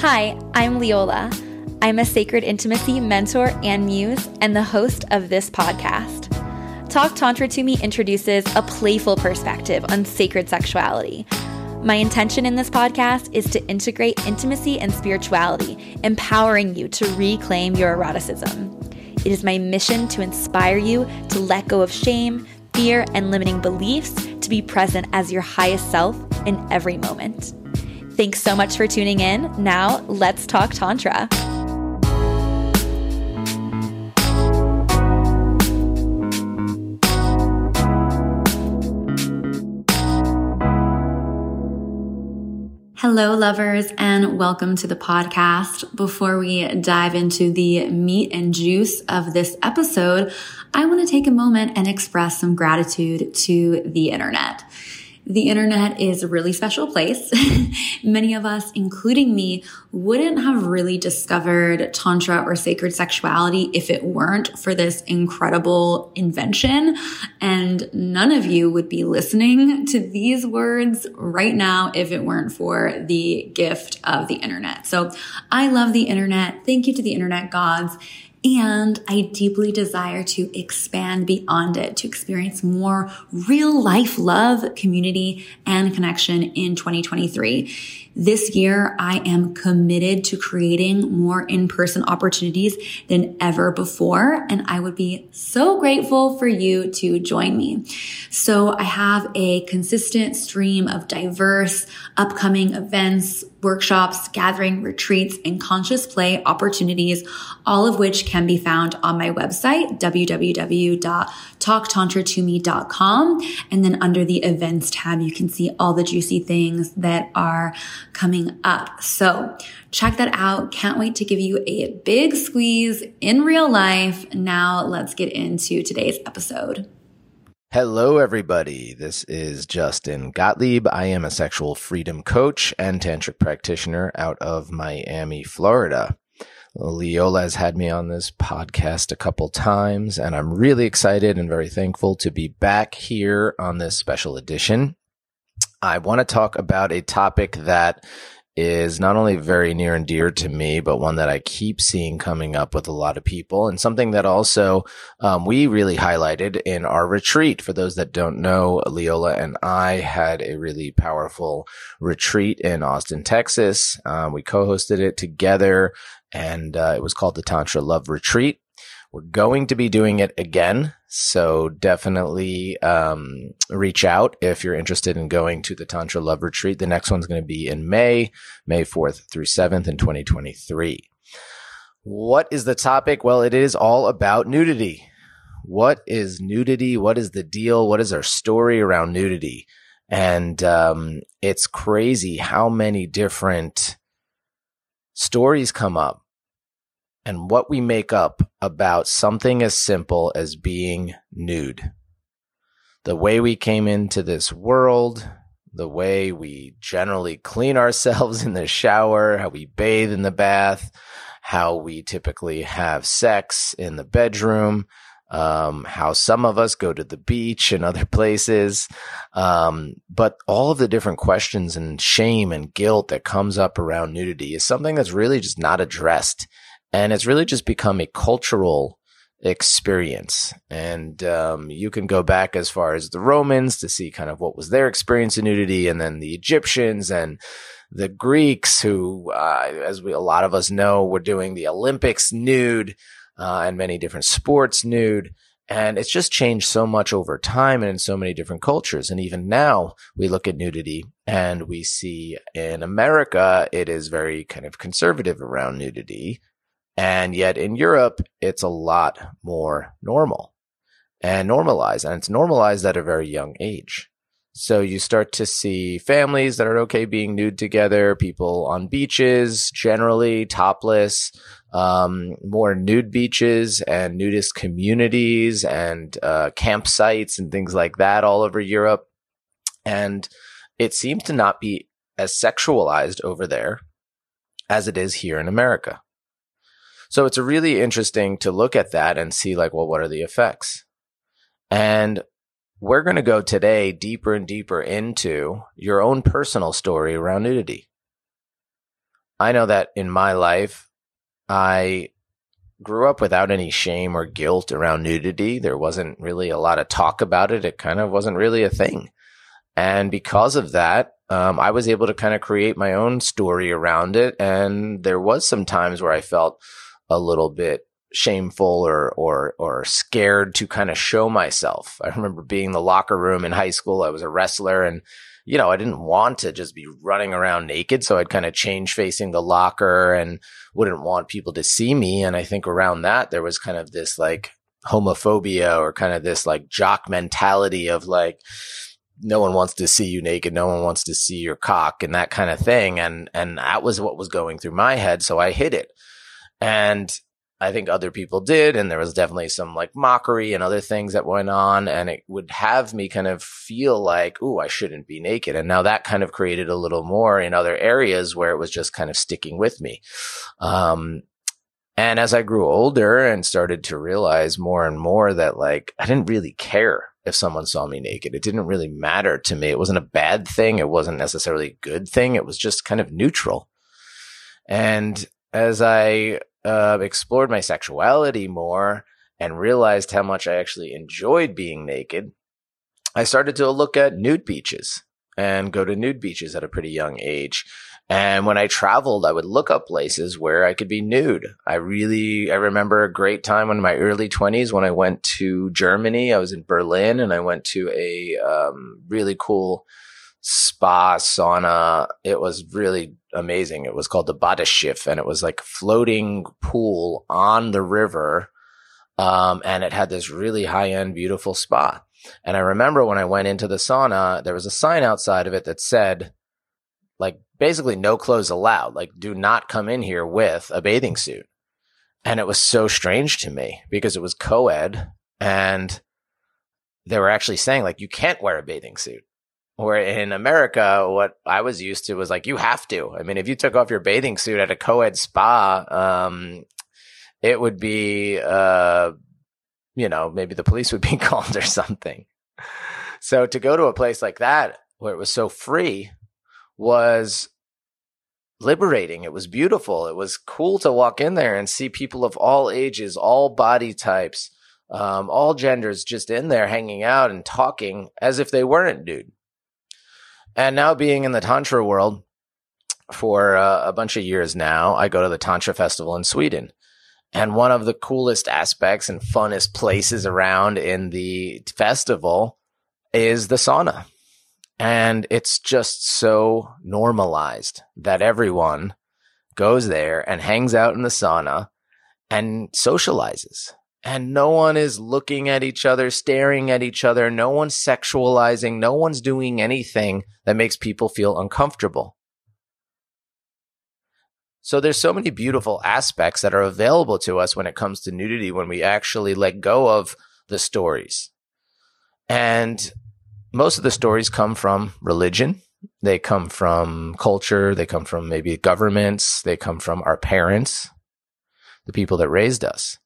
Hi, I'm Leola. I'm a sacred intimacy mentor and muse, and the host of this podcast. Talk Tantra to Me introduces a playful perspective on sacred sexuality. My intention in this podcast is to integrate intimacy and spirituality, empowering you to reclaim your eroticism. It is my mission to inspire you to let go of shame, fear, and limiting beliefs to be present as your highest self in every moment. Thanks so much for tuning in. Now, let's talk Tantra. Hello, lovers, and welcome to the podcast. Before we dive into the meat and juice of this episode, I want to take a moment and express some gratitude to the internet. The internet is a really special place. Many of us, including me, wouldn't have really discovered Tantra or sacred sexuality if it weren't for this incredible invention. And none of you would be listening to these words right now if it weren't for the gift of the internet. So I love the internet. Thank you to the internet gods. And I deeply desire to expand beyond it, to experience more real life love, community, and connection in 2023. This year, I am committed to creating more in-person opportunities than ever before. And I would be so grateful for you to join me. So I have a consistent stream of diverse upcoming events, workshops, gathering, retreats, and conscious play opportunities, all of which can be found on my website, www.talktantratome.com. And then under the events tab, you can see all the juicy things that are coming up. So check that out. Can't wait to give you a big squeeze in real life. Now let's get into today's episode. Hello, everybody. This is Justin Gottlieb. I am a sexual freedom coach and tantric practitioner out of Miami, Florida. Leola has had me on this podcast a couple times, and I'm really excited and very thankful to be back here on this special edition. I want to talk about a topic that is not only very near and dear to me, but one that I keep seeing coming up with a lot of people and something that also um, we really highlighted in our retreat. For those that don't know, Leola and I had a really powerful retreat in Austin, Texas. Um, we co-hosted it together and uh, it was called the Tantra Love Retreat. We're going to be doing it again. So definitely um, reach out if you're interested in going to the Tantra Love Retreat. The next one's going to be in May, May 4th through 7th in 2023. What is the topic? Well, it is all about nudity. What is nudity? What is the deal? What is our story around nudity? And um, it's crazy how many different stories come up and what we make up about something as simple as being nude. The way we came into this world, the way we generally clean ourselves in the shower, how we bathe in the bath, how we typically have sex in the bedroom, um, how some of us go to the beach and other places. Um, but all of the different questions and shame and guilt that comes up around nudity is something that's really just not addressed and it's really just become a cultural experience. And um, you can go back as far as the Romans to see kind of what was their experience in nudity, and then the Egyptians and the Greeks, who, uh, as we a lot of us know, were doing the Olympics nude uh, and many different sports nude. And it's just changed so much over time and in so many different cultures. And even now we look at nudity and we see in America, it is very kind of conservative around nudity. And yet in Europe, it's a lot more normal and normalized. And it's normalized at a very young age. So you start to see families that are okay being nude together, people on beaches, generally topless, um, more nude beaches and nudist communities and uh, campsites and things like that all over Europe. And it seems to not be as sexualized over there as it is here in America. So it's really interesting to look at that and see like, well, what are the effects? And we're going to go today deeper and deeper into your own personal story around nudity. I know that in my life, I grew up without any shame or guilt around nudity. There wasn't really a lot of talk about it. It kind of wasn't really a thing. And because of that, um, I was able to kind of create my own story around it. And there was some times where I felt a little bit shameful or or or scared to kind of show myself. I remember being in the locker room in high school. I was a wrestler and you know, I didn't want to just be running around naked. So I'd kind of change facing the locker and wouldn't want people to see me. And I think around that, there was kind of this like homophobia or kind of this like jock mentality of like, no one wants to see you naked. No one wants to see your cock and that kind of thing. And, and that was what was going through my head. So I hid it. And I think other people did. And there was definitely some like mockery and other things that went on. And it would have me kind of feel like, ooh, I shouldn't be naked. And now that kind of created a little more in other areas where it was just kind of sticking with me. Um, and as I grew older and started to realize more and more that like I didn't really care if someone saw me naked. It didn't really matter to me. It wasn't a bad thing. It wasn't necessarily a good thing. It was just kind of neutral. And as I uh, explored my sexuality more and realized how much I actually enjoyed being naked, I started to look at nude beaches and go to nude beaches at a pretty young age. And when I traveled, I would look up places where I could be nude. I really, I remember a great time in my early twenties when I went to Germany. I was in Berlin and I went to a um, really cool spa sauna. It was really amazing. It was called the Badeschiff and it was like floating pool on the river. Um, and it had this really high end, beautiful spa. And I remember when I went into the sauna, there was a sign outside of it that said, like, basically no clothes allowed. Like, do not come in here with a bathing suit. And it was so strange to me because it was co ed and they were actually saying, like, you can't wear a bathing suit. Where in America, what I was used to was like, you have to. I mean, if you took off your bathing suit at a co-ed spa, um, it would be, uh, you know, maybe the police would be called or something. So to go to a place like that where it was so free was liberating. It was beautiful. It was cool to walk in there and see people of all ages, all body types, um, all genders just in there hanging out and talking as if they weren't dude. And now being in the Tantra world for uh, a bunch of years now, I go to the Tantra festival in Sweden. And one of the coolest aspects and funnest places around in the festival is the sauna. And it's just so normalized that everyone goes there and hangs out in the sauna and socializes and no one is looking at each other, staring at each other. No one's sexualizing. No one's doing anything that makes people feel uncomfortable. So there's so many beautiful aspects that are available to us when it comes to nudity when we actually let go of the stories. And most of the stories come from religion. They come from culture. They come from maybe governments. They come from our parents, the people that raised us.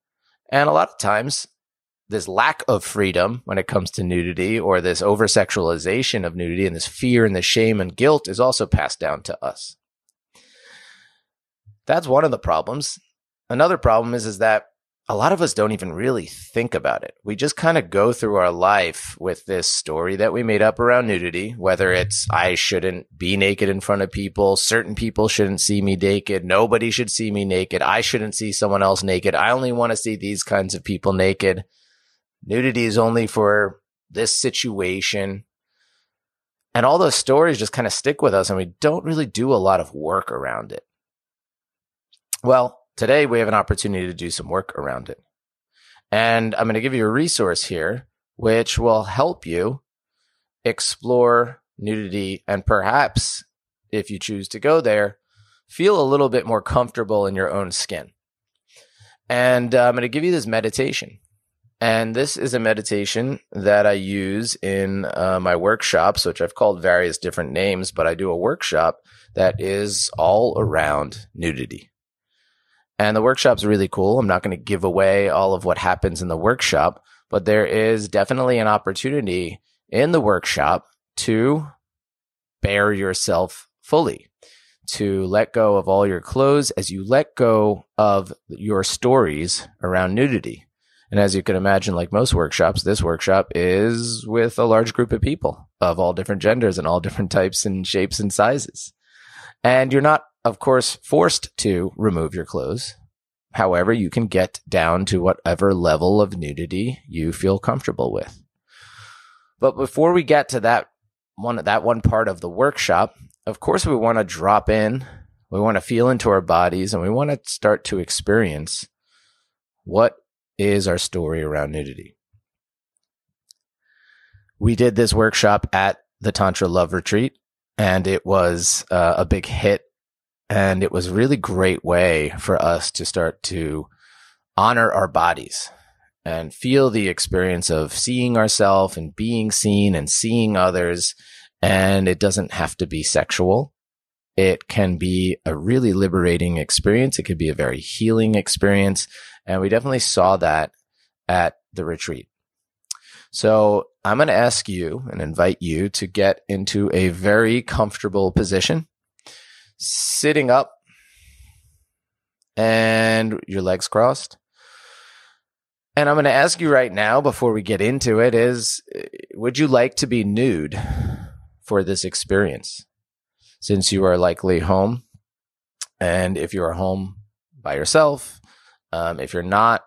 And a lot of times, this lack of freedom when it comes to nudity or this over sexualization of nudity and this fear and the shame and guilt is also passed down to us. That's one of the problems. Another problem is, is that a lot of us don't even really think about it. We just kind of go through our life with this story that we made up around nudity, whether it's I shouldn't be naked in front of people, certain people shouldn't see me naked, nobody should see me naked, I shouldn't see someone else naked, I only want to see these kinds of people naked. Nudity is only for this situation. And all those stories just kind of stick with us and we don't really do a lot of work around it. Well, Today, we have an opportunity to do some work around it. And I'm going to give you a resource here, which will help you explore nudity and perhaps, if you choose to go there, feel a little bit more comfortable in your own skin. And uh, I'm going to give you this meditation. And this is a meditation that I use in uh, my workshops, which I've called various different names, but I do a workshop that is all around nudity. And the workshop's really cool. I'm not going to give away all of what happens in the workshop, but there is definitely an opportunity in the workshop to bare yourself fully. to let go of all your clothes as you let go of your stories around nudity. And as you can imagine, like most workshops, this workshop is with a large group of people of all different genders and all different types and shapes and sizes. And you're not, of course, forced to remove your clothes. However, you can get down to whatever level of nudity you feel comfortable with. But before we get to that one, that one part of the workshop, of course, we want to drop in. We want to feel into our bodies and we want to start to experience what is our story around nudity. We did this workshop at the Tantra Love Retreat and it was uh, a big hit. And it was a really great way for us to start to honor our bodies and feel the experience of seeing ourselves and being seen and seeing others. And it doesn't have to be sexual. It can be a really liberating experience. It could be a very healing experience. And we definitely saw that at the retreat. So I'm going to ask you and invite you to get into a very comfortable position, sitting up and your legs crossed. And I'm going to ask you right now before we get into it is would you like to be nude for this experience? Since you are likely home and if you are home by yourself, um, if you're not,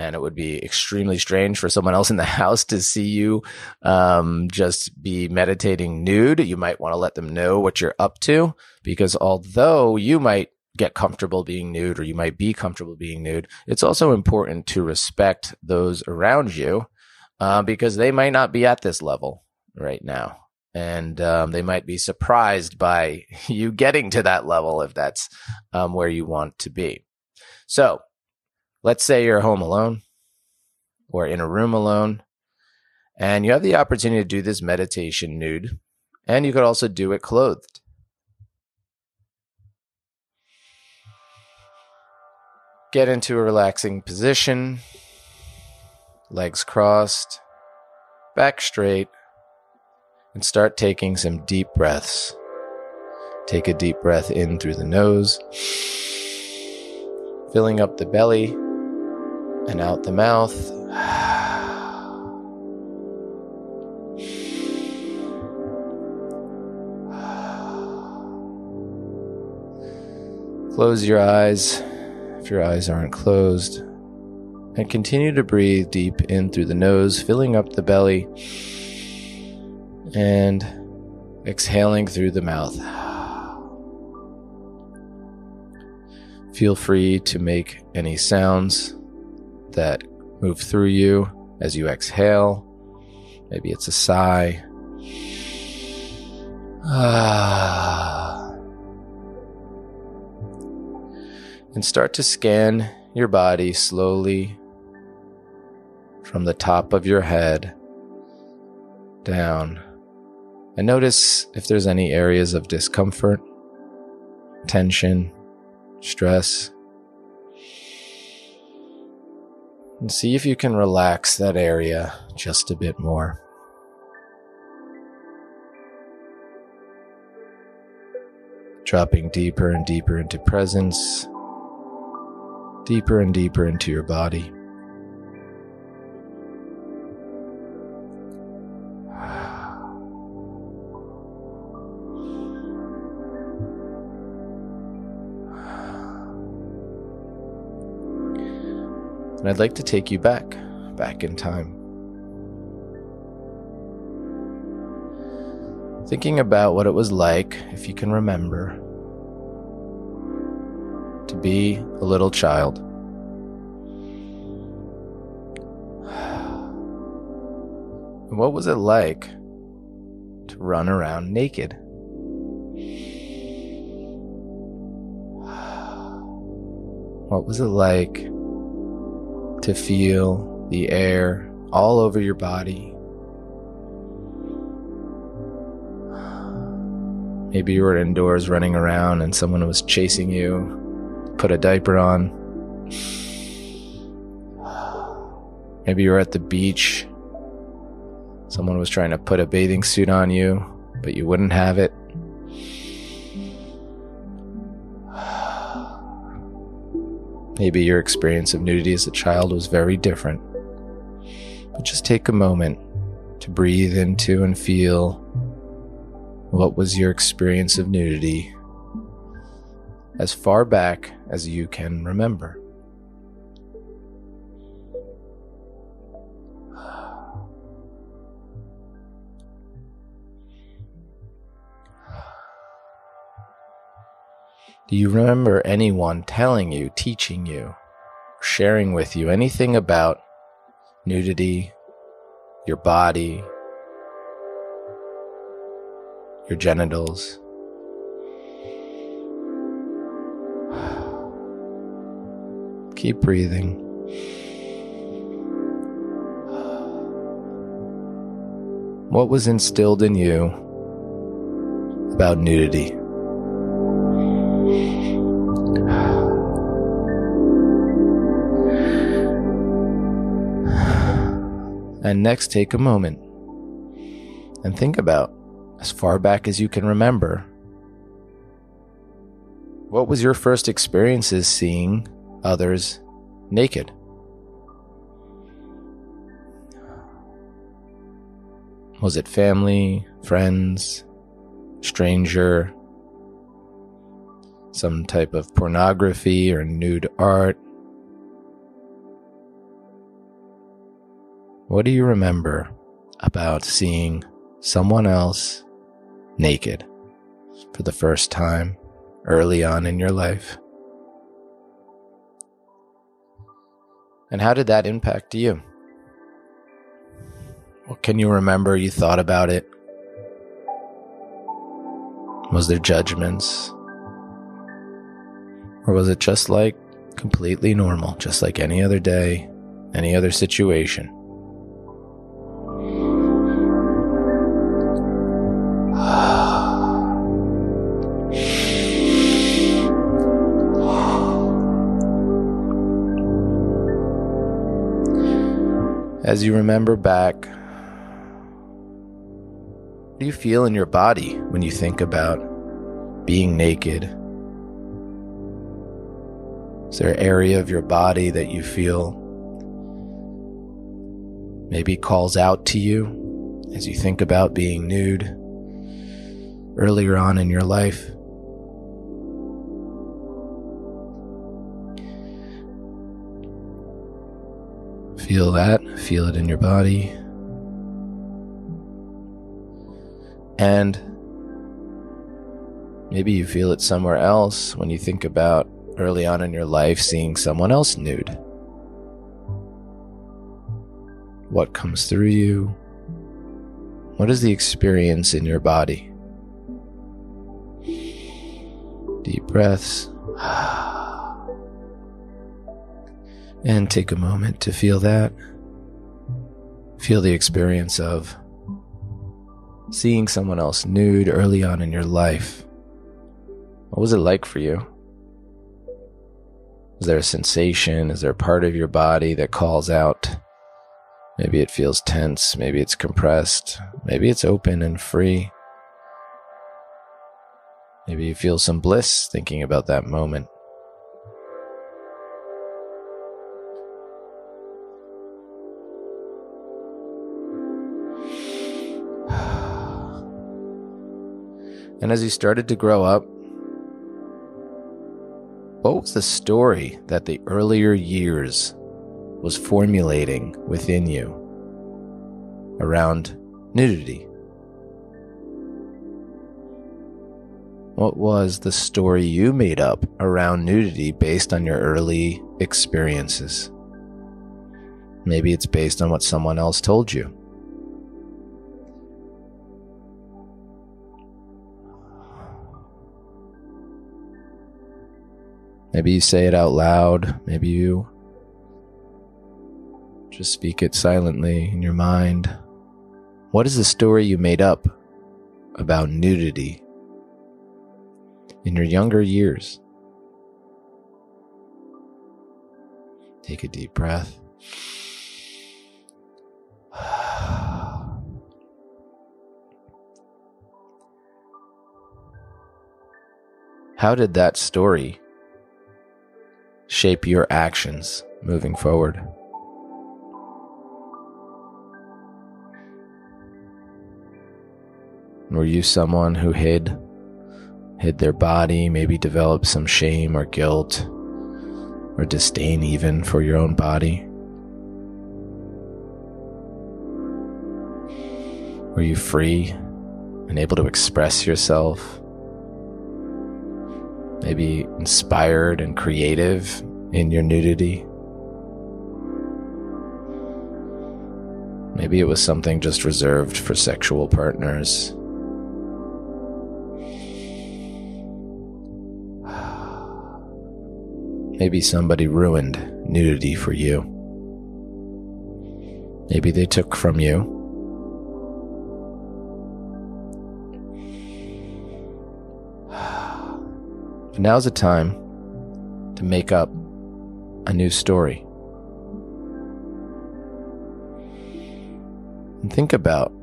and it would be extremely strange for someone else in the house to see you um, just be meditating nude. You might want to let them know what you're up to because although you might get comfortable being nude or you might be comfortable being nude, it's also important to respect those around you uh, because they might not be at this level right now. And um, they might be surprised by you getting to that level if that's um, where you want to be. So, let's say you're home alone or in a room alone, and you have the opportunity to do this meditation nude, and you could also do it clothed. Get into a relaxing position, legs crossed, back straight, and start taking some deep breaths. Take a deep breath in through the nose, filling up the belly and out the mouth. Close your eyes if your eyes aren't closed. And continue to breathe deep in through the nose, filling up the belly, and exhaling through the mouth. Feel free to make any sounds that move through you as you exhale. Maybe it's a sigh. Ah. And start to scan your body slowly from the top of your head down. And notice if there's any areas of discomfort, tension, stress. And see if you can relax that area just a bit more. Dropping deeper and deeper into presence, deeper and deeper into your body. I'd like to take you back, back in time. Thinking about what it was like, if you can remember, to be a little child. what was it like to run around naked? What was it like to feel the air all over your body. Maybe you were indoors running around and someone was chasing you, put a diaper on. Maybe you were at the beach. Someone was trying to put a bathing suit on you, but you wouldn't have it. Maybe your experience of nudity as a child was very different. But just take a moment to breathe into and feel what was your experience of nudity as far back as you can remember. Do you remember anyone telling you, teaching you, sharing with you anything about nudity, your body, your genitals? Keep breathing. What was instilled in you about nudity? And next, take a moment and think about, as far back as you can remember, what was your first experiences seeing others naked? Was it family, friends, stranger, some type of pornography or nude art? What do you remember about seeing someone else naked for the first time early on in your life? And how did that impact you? What can you remember you thought about it? Was there judgments? Or was it just like completely normal, just like any other day, any other situation? As you remember back, what do you feel in your body when you think about being naked? Is there an area of your body that you feel maybe calls out to you as you think about being nude earlier on in your life? Feel that, feel it in your body. And maybe you feel it somewhere else when you think about early on in your life seeing someone else nude. What comes through you? What is the experience in your body? Deep breaths. And take a moment to feel that. Feel the experience of seeing someone else nude early on in your life. What was it like for you? Is there a sensation? Is there a part of your body that calls out? Maybe it feels tense. Maybe it's compressed. Maybe it's open and free. Maybe you feel some bliss thinking about that moment. And as you started to grow up, what was the story that the earlier years was formulating within you around nudity? What was the story you made up around nudity based on your early experiences? Maybe it's based on what someone else told you. Maybe you say it out loud. Maybe you just speak it silently in your mind. What is the story you made up about nudity in your younger years? Take a deep breath. How did that story shape your actions moving forward. Were you someone who hid hid their body, maybe developed some shame or guilt or disdain even for your own body? Were you free and able to express yourself? Maybe inspired and creative in your nudity? Maybe it was something just reserved for sexual partners. Maybe somebody ruined nudity for you. Maybe they took from you. Now's the time to make up a new story. And think about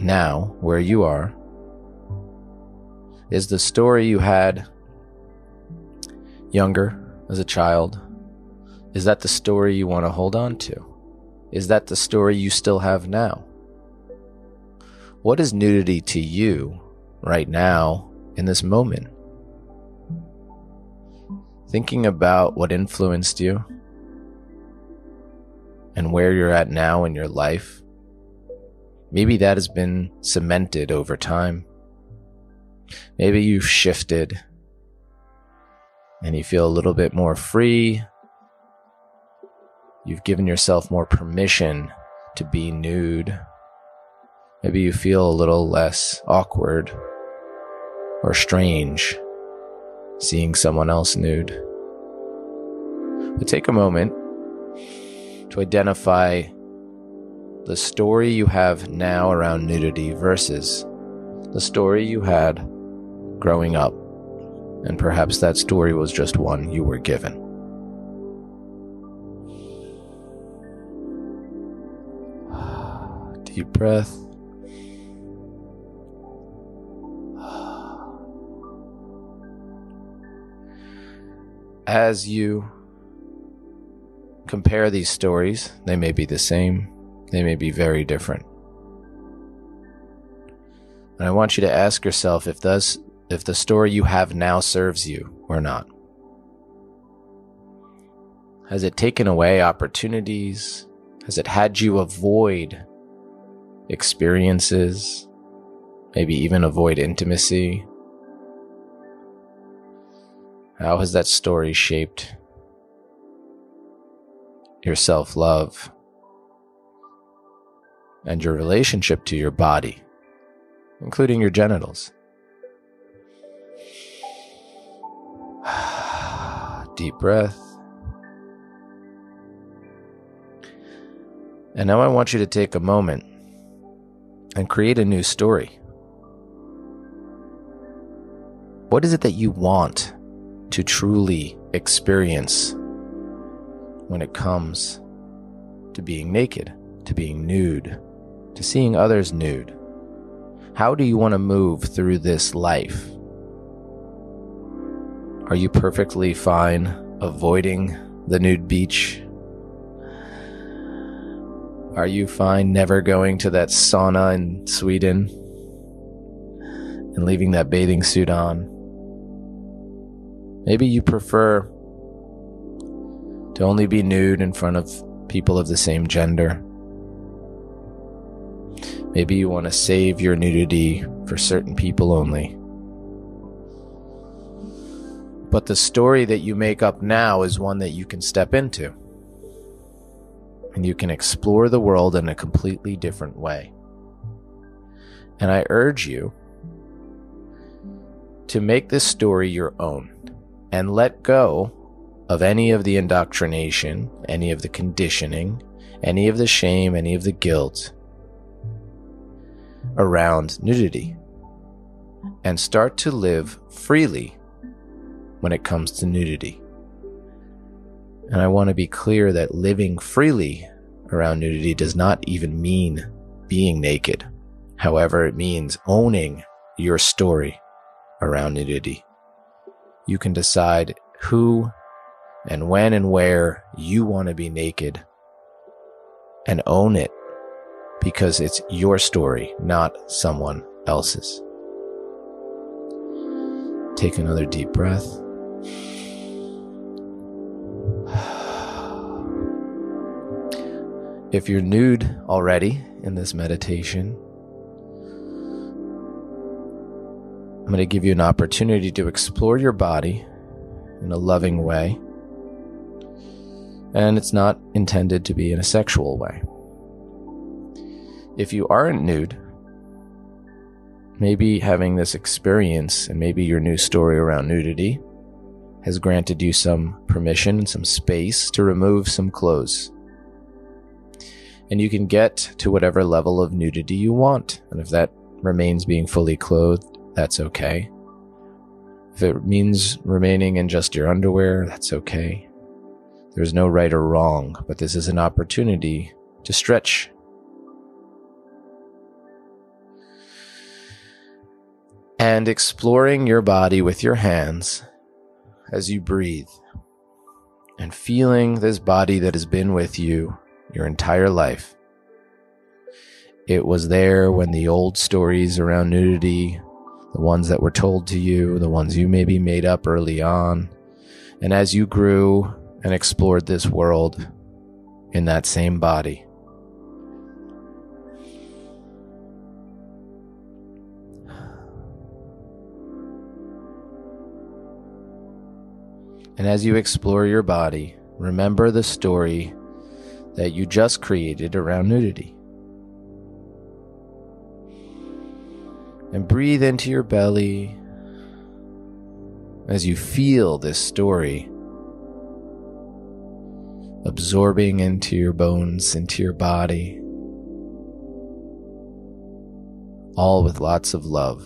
now where you are. Is the story you had younger, as a child? Is that the story you want to hold on to? Is that the story you still have now? What is nudity to you right now in this moment? Thinking about what influenced you and where you're at now in your life, maybe that has been cemented over time. Maybe you've shifted and you feel a little bit more free. You've given yourself more permission to be nude. Maybe you feel a little less awkward or strange seeing someone else nude. But take a moment to identify the story you have now around nudity versus the story you had growing up and perhaps that story was just one you were given. Deep breath. As you compare these stories, they may be the same, they may be very different. And I want you to ask yourself if thus if the story you have now serves you or not. Has it taken away opportunities? Has it had you avoid experiences? Maybe even avoid intimacy? How has that story shaped your self love and your relationship to your body, including your genitals? Deep breath. And now I want you to take a moment and create a new story. What is it that you want to truly experience when it comes to being naked, to being nude, to seeing others nude? How do you want to move through this life? Are you perfectly fine avoiding the nude beach? Are you fine never going to that sauna in Sweden and leaving that bathing suit on? Maybe you prefer to only be nude in front of people of the same gender. Maybe you want to save your nudity for certain people only. But the story that you make up now is one that you can step into. And you can explore the world in a completely different way. And I urge you to make this story your own and let go of any of the indoctrination, any of the conditioning, any of the shame, any of the guilt around nudity and start to live freely when it comes to nudity. And I want to be clear that living freely around nudity does not even mean being naked. However, it means owning your story around nudity. You can decide who and when and where you want to be naked and own it because it's your story, not someone else's. Take another deep breath. If you're nude already in this meditation, I'm going to give you an opportunity to explore your body in a loving way. And it's not intended to be in a sexual way. If you aren't nude, maybe having this experience and maybe your new story around nudity has granted you some permission and some space to remove some clothes. And you can get to whatever level of nudity you want. And if that remains being fully clothed, that's okay. If it means remaining in just your underwear, that's okay. There's no right or wrong, but this is an opportunity to stretch and exploring your body with your hands as you breathe and feeling this body that has been with you your entire life. It was there when the old stories around nudity, the ones that were told to you, the ones you maybe made up early on, and as you grew and explored this world in that same body. And as you explore your body, remember the story that you just created around nudity. And breathe into your belly as you feel this story absorbing into your bones, into your body, all with lots of love.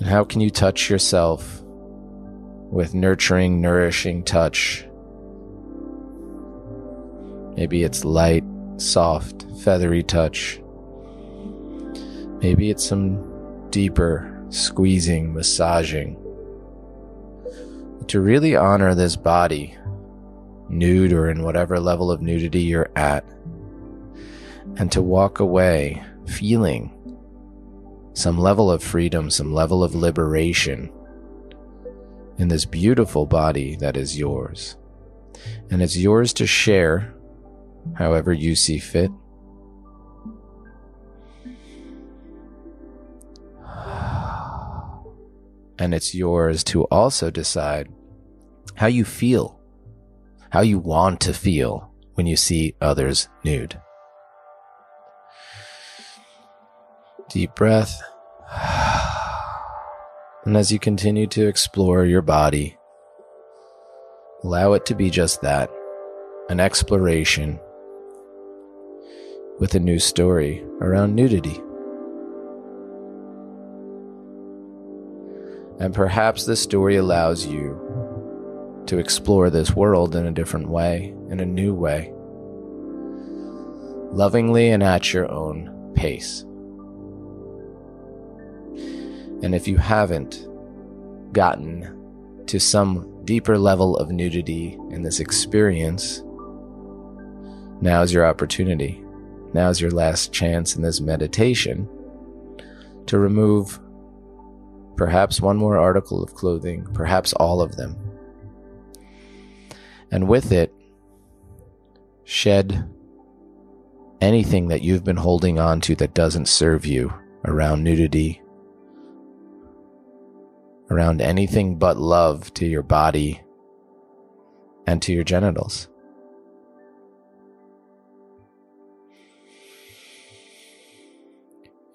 And how can you touch yourself with nurturing, nourishing touch. Maybe it's light, soft, feathery touch. Maybe it's some deeper squeezing, massaging. To really honor this body, nude or in whatever level of nudity you're at, and to walk away feeling some level of freedom, some level of liberation in this beautiful body that is yours. And it's yours to share however you see fit. And it's yours to also decide how you feel, how you want to feel when you see others nude. Deep breath. And as you continue to explore your body, allow it to be just that an exploration with a new story around nudity. And perhaps this story allows you to explore this world in a different way, in a new way, lovingly and at your own pace. And if you haven't gotten to some deeper level of nudity in this experience, now is your opportunity. Now is your last chance in this meditation to remove perhaps one more article of clothing, perhaps all of them. And with it, shed anything that you've been holding on to that doesn't serve you around nudity around anything but love to your body and to your genitals.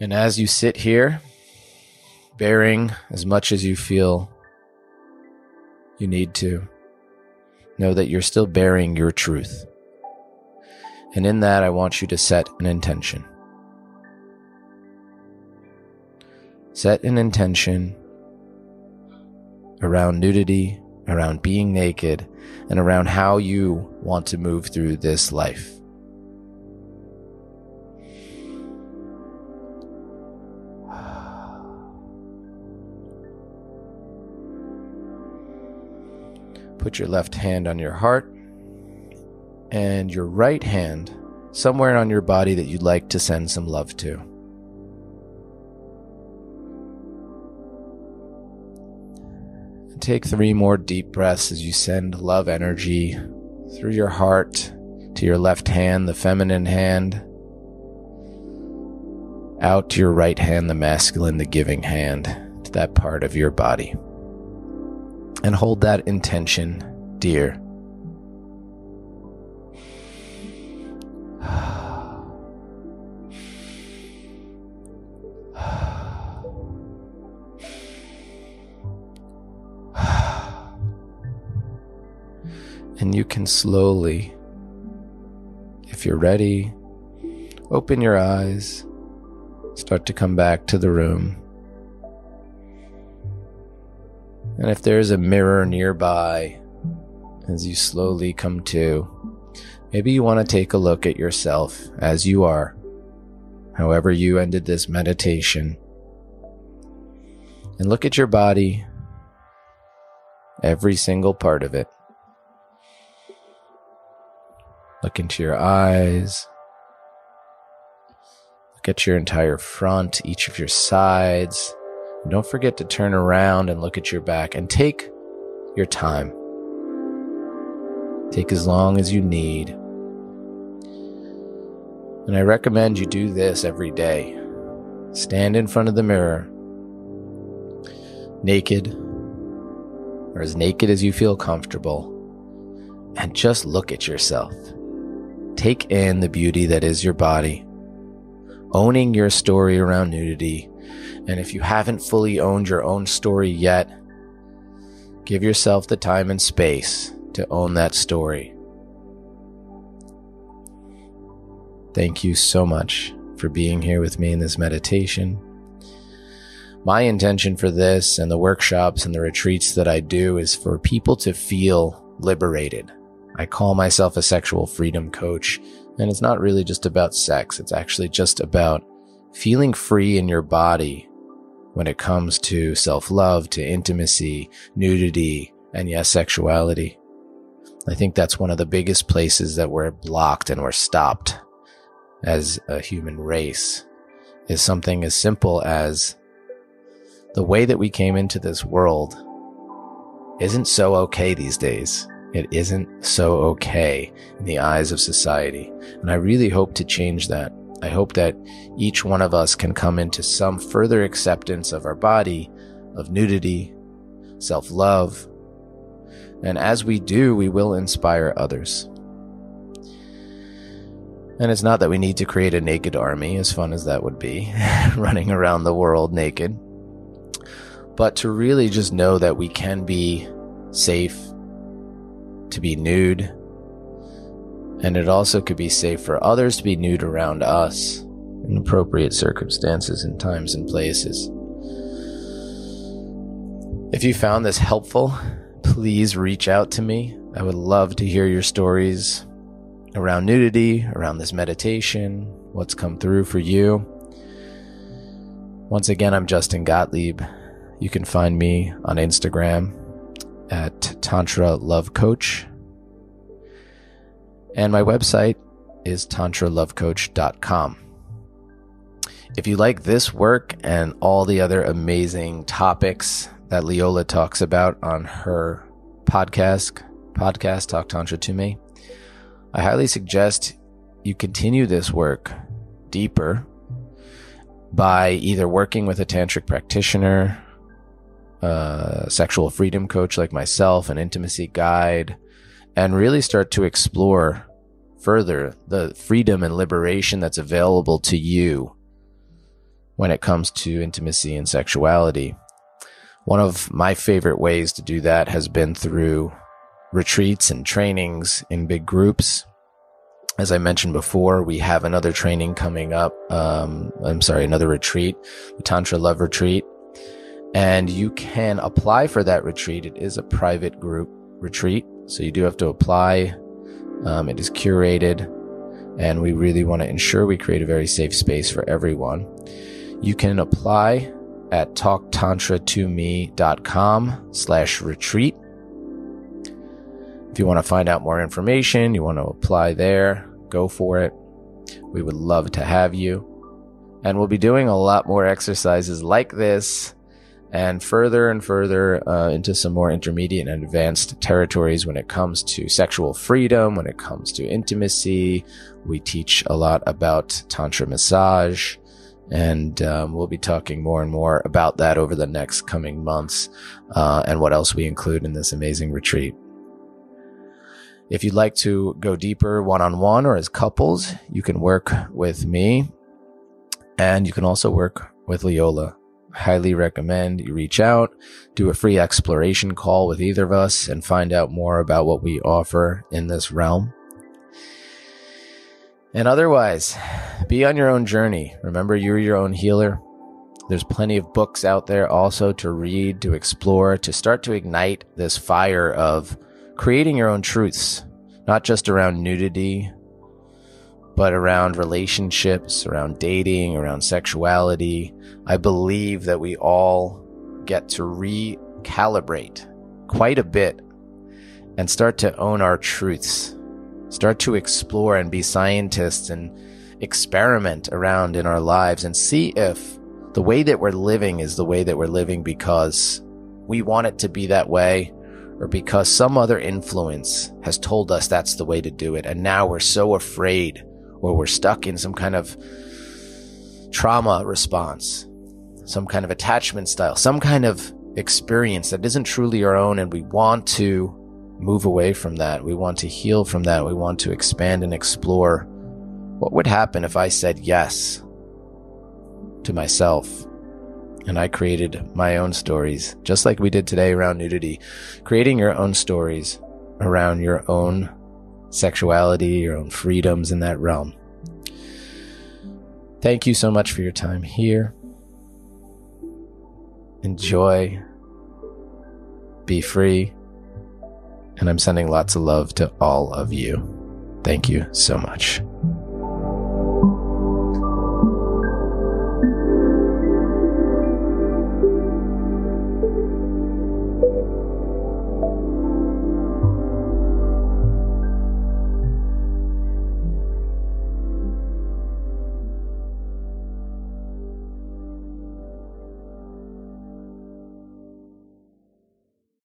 And as you sit here, baring as much as you feel you need to, know that you're still baring your truth. And in that, I want you to set an intention. Set an intention around nudity, around being naked, and around how you want to move through this life. Put your left hand on your heart and your right hand somewhere on your body that you'd like to send some love to. take three more deep breaths as you send love energy through your heart to your left hand, the feminine hand, out to your right hand, the masculine, the giving hand, to that part of your body. And hold that intention dear. and you can slowly, if you're ready, open your eyes, start to come back to the room. And if there's a mirror nearby, as you slowly come to, maybe you want to take a look at yourself as you are, however you ended this meditation, and look at your body, every single part of it. Look into your eyes. Look at your entire front, each of your sides. Don't forget to turn around and look at your back and take your time. Take as long as you need. And I recommend you do this every day. Stand in front of the mirror, naked, or as naked as you feel comfortable, and just look at yourself. Take in the beauty that is your body, owning your story around nudity. And if you haven't fully owned your own story yet, give yourself the time and space to own that story. Thank you so much for being here with me in this meditation. My intention for this and the workshops and the retreats that I do is for people to feel liberated I call myself a sexual freedom coach, and it's not really just about sex. It's actually just about feeling free in your body when it comes to self love, to intimacy, nudity, and yes, sexuality. I think that's one of the biggest places that we're blocked and we're stopped as a human race is something as simple as the way that we came into this world isn't so okay these days. It isn't so okay in the eyes of society. And I really hope to change that. I hope that each one of us can come into some further acceptance of our body, of nudity, self love. And as we do, we will inspire others. And it's not that we need to create a naked army, as fun as that would be, running around the world naked, but to really just know that we can be safe to be nude, and it also could be safe for others to be nude around us in appropriate circumstances and times and places. If you found this helpful, please reach out to me. I would love to hear your stories around nudity, around this meditation, what's come through for you. Once again, I'm Justin Gottlieb. You can find me on Instagram at Tantra Love Coach. And my website is tantralovecoach.com. If you like this work and all the other amazing topics that Leola talks about on her podcast, podcast Talk Tantra to Me, I highly suggest you continue this work deeper by either working with a tantric practitioner a sexual freedom coach like myself, an intimacy guide, and really start to explore further the freedom and liberation that's available to you when it comes to intimacy and sexuality. One of my favorite ways to do that has been through retreats and trainings in big groups. As I mentioned before, we have another training coming up. Um, I'm sorry, another retreat, the Tantra Love Retreat and you can apply for that retreat. It is a private group retreat, so you do have to apply. Um, it is curated, and we really want to ensure we create a very safe space for everyone. You can apply at talktantratome.com slash retreat. If you want to find out more information, you want to apply there, go for it. We would love to have you. And we'll be doing a lot more exercises like this and further and further uh, into some more intermediate and advanced territories when it comes to sexual freedom, when it comes to intimacy. We teach a lot about Tantra massage. And um, we'll be talking more and more about that over the next coming months uh, and what else we include in this amazing retreat. If you'd like to go deeper one on one or as couples, you can work with me and you can also work with Leola. Highly recommend you reach out, do a free exploration call with either of us and find out more about what we offer in this realm. And otherwise, be on your own journey. Remember, you're your own healer. There's plenty of books out there also to read, to explore, to start to ignite this fire of creating your own truths, not just around nudity, but around relationships, around dating, around sexuality. I believe that we all get to recalibrate quite a bit and start to own our truths, start to explore and be scientists and experiment around in our lives and see if the way that we're living is the way that we're living because we want it to be that way or because some other influence has told us that's the way to do it. And now we're so afraid or we're stuck in some kind of trauma response, some kind of attachment style, some kind of experience that isn't truly our own. And we want to move away from that. We want to heal from that. We want to expand and explore what would happen if I said yes to myself and I created my own stories, just like we did today around nudity, creating your own stories around your own sexuality, your own freedoms in that realm. Thank you so much for your time here. Enjoy. Be free. And I'm sending lots of love to all of you. Thank you so much.